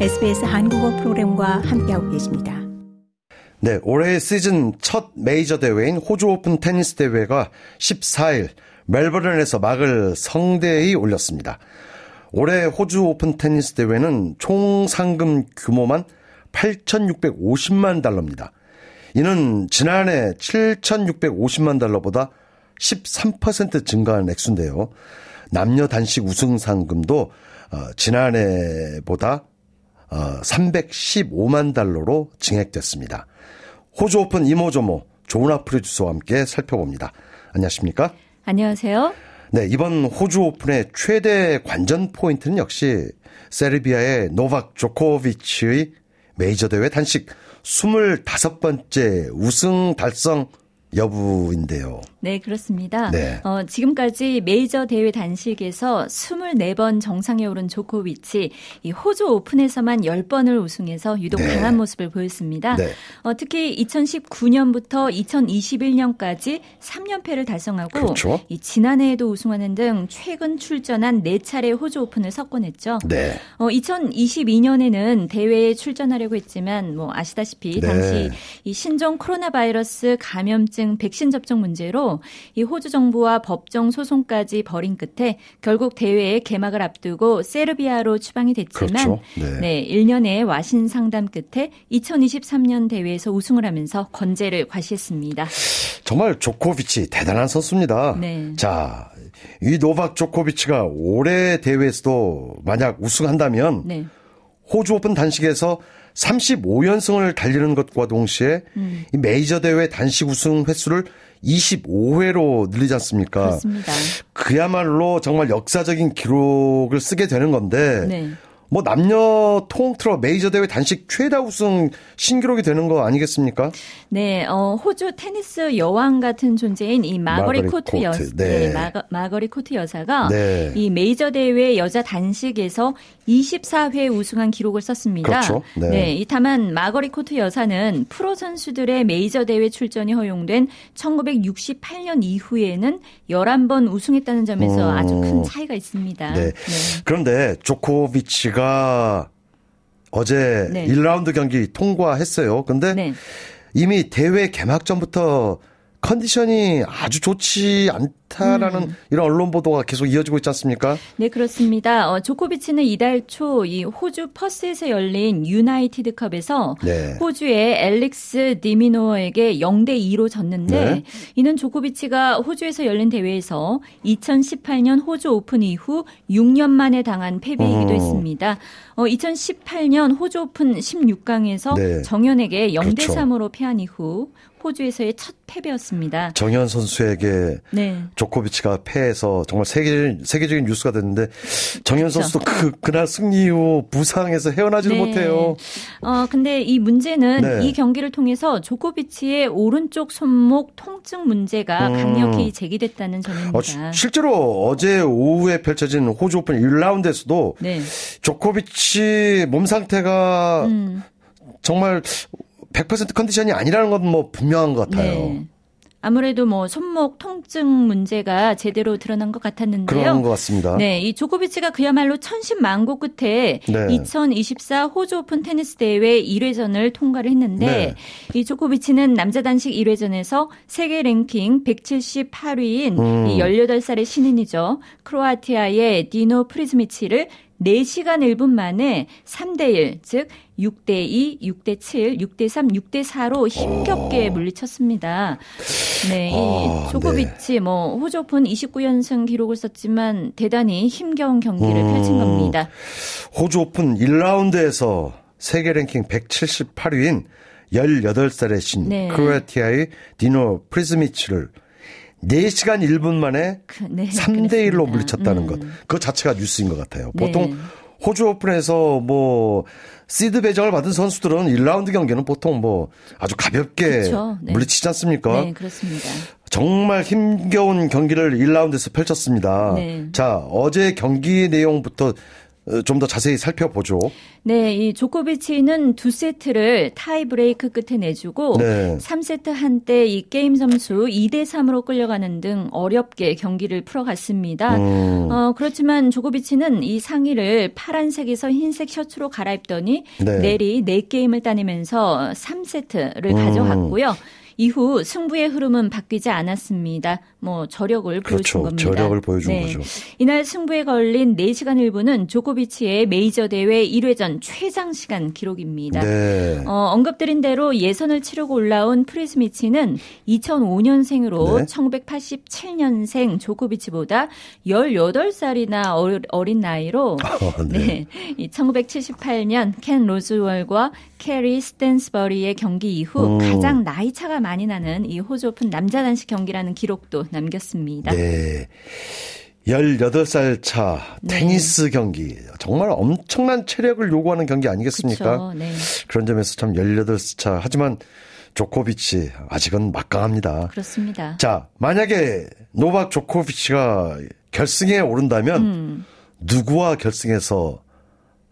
SBS 한국어 프로그램과 함께하고 계십니다. 네, 올해 시즌 첫 메이저 대회인 호주 오픈 테니스 대회가 14일 멜버른에서 막을 성대히 올렸습니다. 올해 호주 오픈 테니스 대회는 총 상금 규모만 8,650만 달러입니다. 이는 지난해 7,650만 달러보다 13% 증가한 액수인데요. 남녀 단식 우승 상금도 어, 지난해보다 어, 315만 달러로 증액됐습니다. 호주 오픈 이모저모 조은아 프로듀서와 함께 살펴봅니다. 안녕하십니까? 안녕하세요. 네, 이번 호주 오픈의 최대 관전 포인트는 역시 세르비아의 노박 조코비치의 메이저 대회 단식 25번째 우승 달성 여부인데요. 네, 그렇습니다. 네. 어, 지금까지 메이저 대회 단식에서 24번 정상에 오른 조코비치, 이 호주 오픈에서만 10번을 우승해서 유독 네. 강한 모습을 보였습니다. 네. 어, 특히 2019년부터 2021년까지 3연패를 달성하고 그렇죠. 이 지난해에도 우승하는 등 최근 출전한 4차례 호주 오픈을 석권했죠. 네. 어, 2022년에는 대회에 출전하려고 했지만 뭐 아시다시피 네. 당시 이 신종 코로나 바이러스 감염증 백신 접종 문제로 이 호주 정부와 법정 소송까지 벌인 끝에 결국 대회의 개막을 앞두고 세르비아로 추방이 됐지만 그렇죠. 네. 1년의 와신 상담 끝에 2023년 대회에서 우승을 하면서 건재를 과시했습니다. 정말 조코비치 대단한 선수입니다. 네. 자, 이 노박 조코비치가 올해 대회에서도 만약 우승한다면 네. 호주 오픈 단식에서 35연승을 달리는 것과 동시에 음. 이 메이저 대회 단식 우승 횟수를 25회로 늘리지 않습니까? 그렇습니다. 그야말로 정말 역사적인 기록을 쓰게 되는 건데 네. 뭐 남녀 통틀어 메이저 대회 단식 최다 우승 신기록이 되는 거 아니겠습니까? 네, 어, 호주 테니스 여왕 같은 존재인 이 마거릿, 마거릿 코트, 코트, 여, 네. 네. 마거, 마거릿 코트 여사가 네. 이 메이저 대회 여자 단식에서 24회 우승한 기록을 썼습니다. 그렇죠. 네. 이 다만 마거리 코트 여사는 프로 선수들의 메이저 대회 출전이 허용된 1968년 이후에는 11번 우승했다는 점에서 음. 아주 큰 차이가 있습니다. 네. 그런데 조코비치가 어제 네. 1라운드 경기 통과했어요. 근데 네. 이미 대회 개막 전부터 컨디션이 아주 좋지 않 다라는 음. 이런 언론 보도가 계속 이어지고 있지 않습니까? 네, 그렇습니다. 어, 조코비치는 이달 초 이 호주 퍼스에서 열린 유나이티드컵에서 네. 호주의 알렉스 디미노어에게 0대 2로 졌는데 네. 이는 조코비치가 호주에서 열린 대회에서 2018년 호주 오픈 이후 6년 만에 당한 패배이기도 음. 했습니다. 어, 2018년 호주 오픈 16강에서 네. 정현에게 0대 그렇죠. 3으로 패한 이후 호주에서의 첫 패배였습니다. 정현 선수에게 네. 조코비치가 패해서 정말 세계, 세계적인 뉴스가 됐는데 정현 그렇죠. 선수도 그, 그날 승리 후 부상에서 헤어나지를 네. 못해요. 어, 근데 이 문제는 네. 이 경기를 통해서 조코비치의 오른쪽 손목 통증 문제가 음. 강력히 제기됐다는 어, 점입니다. 시- 실제로 어제 오후에 펼쳐진 호주 오픈 1라운드에서도 네. 조코비치 몸 상태가 음. 정말 100% 컨디션이 아니라는 건 뭐 분명한 것 같아요. 네. 아무래도 뭐 손목 통증 문제가 제대로 드러난 것 같았는데요. 그런 것 같습니다. 네, 이 조코비치가 그야말로 천신만고 끝에 네. 2024 호주 오픈 테니스 대회 1회전을 통과를 했는데 네. 이 조코비치는 남자 단식 1회전에서 세계 랭킹 178위인 음. 이 18살의 신인이죠. 크로아티아의 디노 프리즈미치를 4시간 1분 만에 3대1, 즉 6대2, 6대7, 6대3, 6대4로 힘겹게 물리쳤습니다. 네, 이 아, 조코비치 뭐 호주 오픈 29연승 기록을 썼지만 대단히 힘겨운 경기를 음. 펼친 겁니다. 호주 오픈 1라운드에서 세계 랭킹 178위인 18살의 신 네. 크로아티아의 디노 프리즈미치를 4시간 1분 만에 그, 네, 3대 1로 그렇습니다. 물리쳤다는 음. 것. 그 자체가 뉴스인 것 같아요. 네. 보통 호주 오픈에서 뭐 시드 배정을 받은 선수들은 1라운드 경기는 보통 뭐 아주 가볍게 그렇죠. 네. 물리치지 않습니까? 네, 그렇습니다. 정말 힘겨운 경기를 1라운드에서 펼쳤습니다. 네. 자, 어제 경기 내용부터 어, 좀 더 자세히 살펴보죠. 네, 이 조코비치는 두 세트를 타이 브레이크 끝에 내주고 네. 3세트 한때 이 게임 점수 2대 3으로 끌려가는 등 어렵게 경기를 풀어갔습니다. 음. 어, 그렇지만 조코비치는 이 상의를 파란색에서 흰색 셔츠로 갈아입더니 네. 내리 4게임을 따내면서 3세트를 음. 가져갔고요. 이후 승부의 흐름은 바뀌지 않았습니다. 뭐 저력을 보여준 그렇죠. 겁니다. 네. 저력을 보여준 거죠. 이날 승부에 걸린 4시간 1분은 조코비치의 메이저 대회 1회전 최장 시간 기록입니다. 네. 어, 언급드린 대로 예선을 치르고 올라온 프리스미치는 2005년생으로 네. 1987년생 조코비치보다 18살이나 어린 나이로 어, 네. 네. 이 1978년 켄 로즈월과 캐리 스탠스버리의 경기 이후 음. 가장 나이 차가 많이 나는 이 호주 오픈 남자 단식 경기라는 기록도 남겼습니다. 네. 18살 차 네. 테니스 경기. 정말 엄청난 체력을 요구하는 경기 아니겠습니까? 네. 그런 점에서 참 18살 차. 하지만 조코비치 아직은 막강합니다. 그렇습니다. 자, 만약에 노박 조코비치가 결승에 오른다면 음. 누구와 결승에서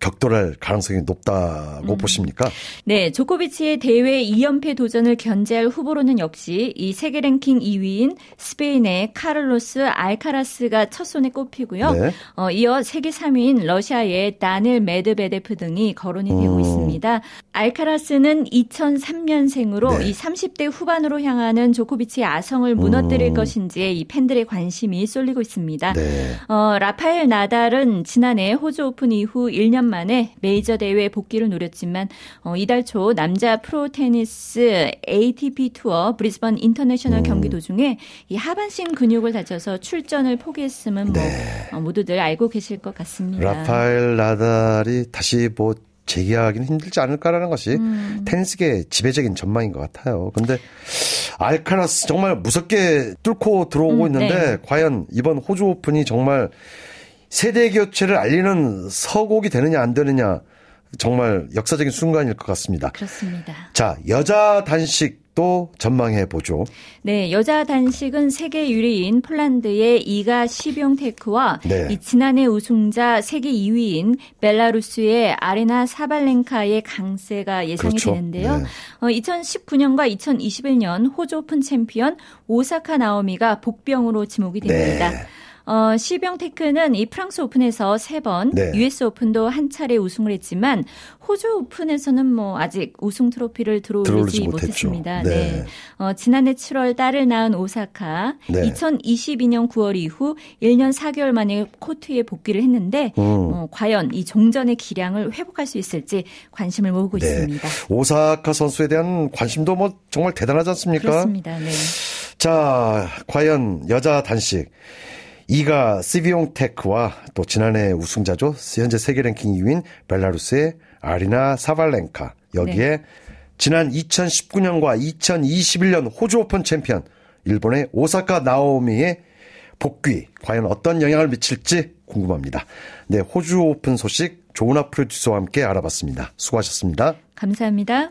격돌할 가능성이 높다고 음. 보십니까? 네, 조코비치의 대회 2연패 도전을 견제할 후보로는 역시 이 세계 랭킹 2위인 스페인의 카를로스 알카라스가 첫 손에 꼽히고요. 네. 어, 이어 세계 3위인 러시아의 다닐 메드베데프 등이 거론이 되고 음. 있습니다. 알카라스는 2003년생으로 네. 이 30대 후반으로 향하는 조코비치의 아성을 무너뜨릴 음. 것인지에 이 팬들의 관심이 쏠리고 있습니다. 네. 어, 라파엘 나달은 지난해 호주 오픈 이후 1년 만에 메이저 대회 복귀를 노렸지만 어, 이달 초 남자 프로 테니스 ATP 투어 브리스번 인터내셔널 음. 경기 도중에 이 하반신 근육을 다쳐서 출전을 포기했음은 뭐 어, 모두들 알고 계실 것 같습니다. 네. 라파엘 나달이 다시 뭐 재기하기는 힘들지 않을까라는 것이 음. 테니스계 지배적인 전망인 것 같아요. 근데 알카라스 정말 무섭게 뚫고 들어오고 음, 있는데 네. 과연 이번 호주 오픈이 정말 세대 교체를 알리는 서곡이 되느냐 안 되느냐 정말 역사적인 순간일 것 같습니다. 그렇습니다. 자, 여자 단식도 전망해 보죠. 네, 여자 단식은 세계 1위인 폴란드의 이가 시비옹테크와 네. 이 지난해 우승자 세계 2위인 벨라루스의 아리나 사발렌카의 강세가 예상이 그렇죠. 되는데요. 네. 어, 2019년과 2021년 호주 오픈 챔피언 오사카 나오미가 복병으로 지목이 됩니다. 네. 어, 시비옹테크는 이 프랑스 오픈에서 3번, 네. US 오픈도 한 차례 우승을 했지만 호주 오픈에서는 뭐 아직 우승 트로피를 들어올리지. 못했습니다. 네. 네. 어, 지난해 7월 딸을 낳은 오사카, 네. 2022년 9월 이후 1년 4개월 만에 코트에 복귀를 했는데 음. 어, 과연 이 종전의 기량을 회복할 수 있을지 관심을 모으고 네. 있습니다. 오사카 선수에 대한 관심도 뭐 정말 대단하지 않습니까? 그렇습니다. 네. 자, 과연 여자 단식 이가 시비용 테크와 또 지난해 우승자죠. 현재 세계 랭킹 2위인 벨라루스의 아리나 사발렌카. 여기에 네. 지난 2019년과 2021년 호주 오픈 챔피언 일본의 오사카 나오미의 복귀 과연 어떤 영향을 미칠지 궁금합니다. 네, 호주 오픈 소식 조은아 프로듀서와 함께 알아봤습니다. 수고하셨습니다. 감사합니다.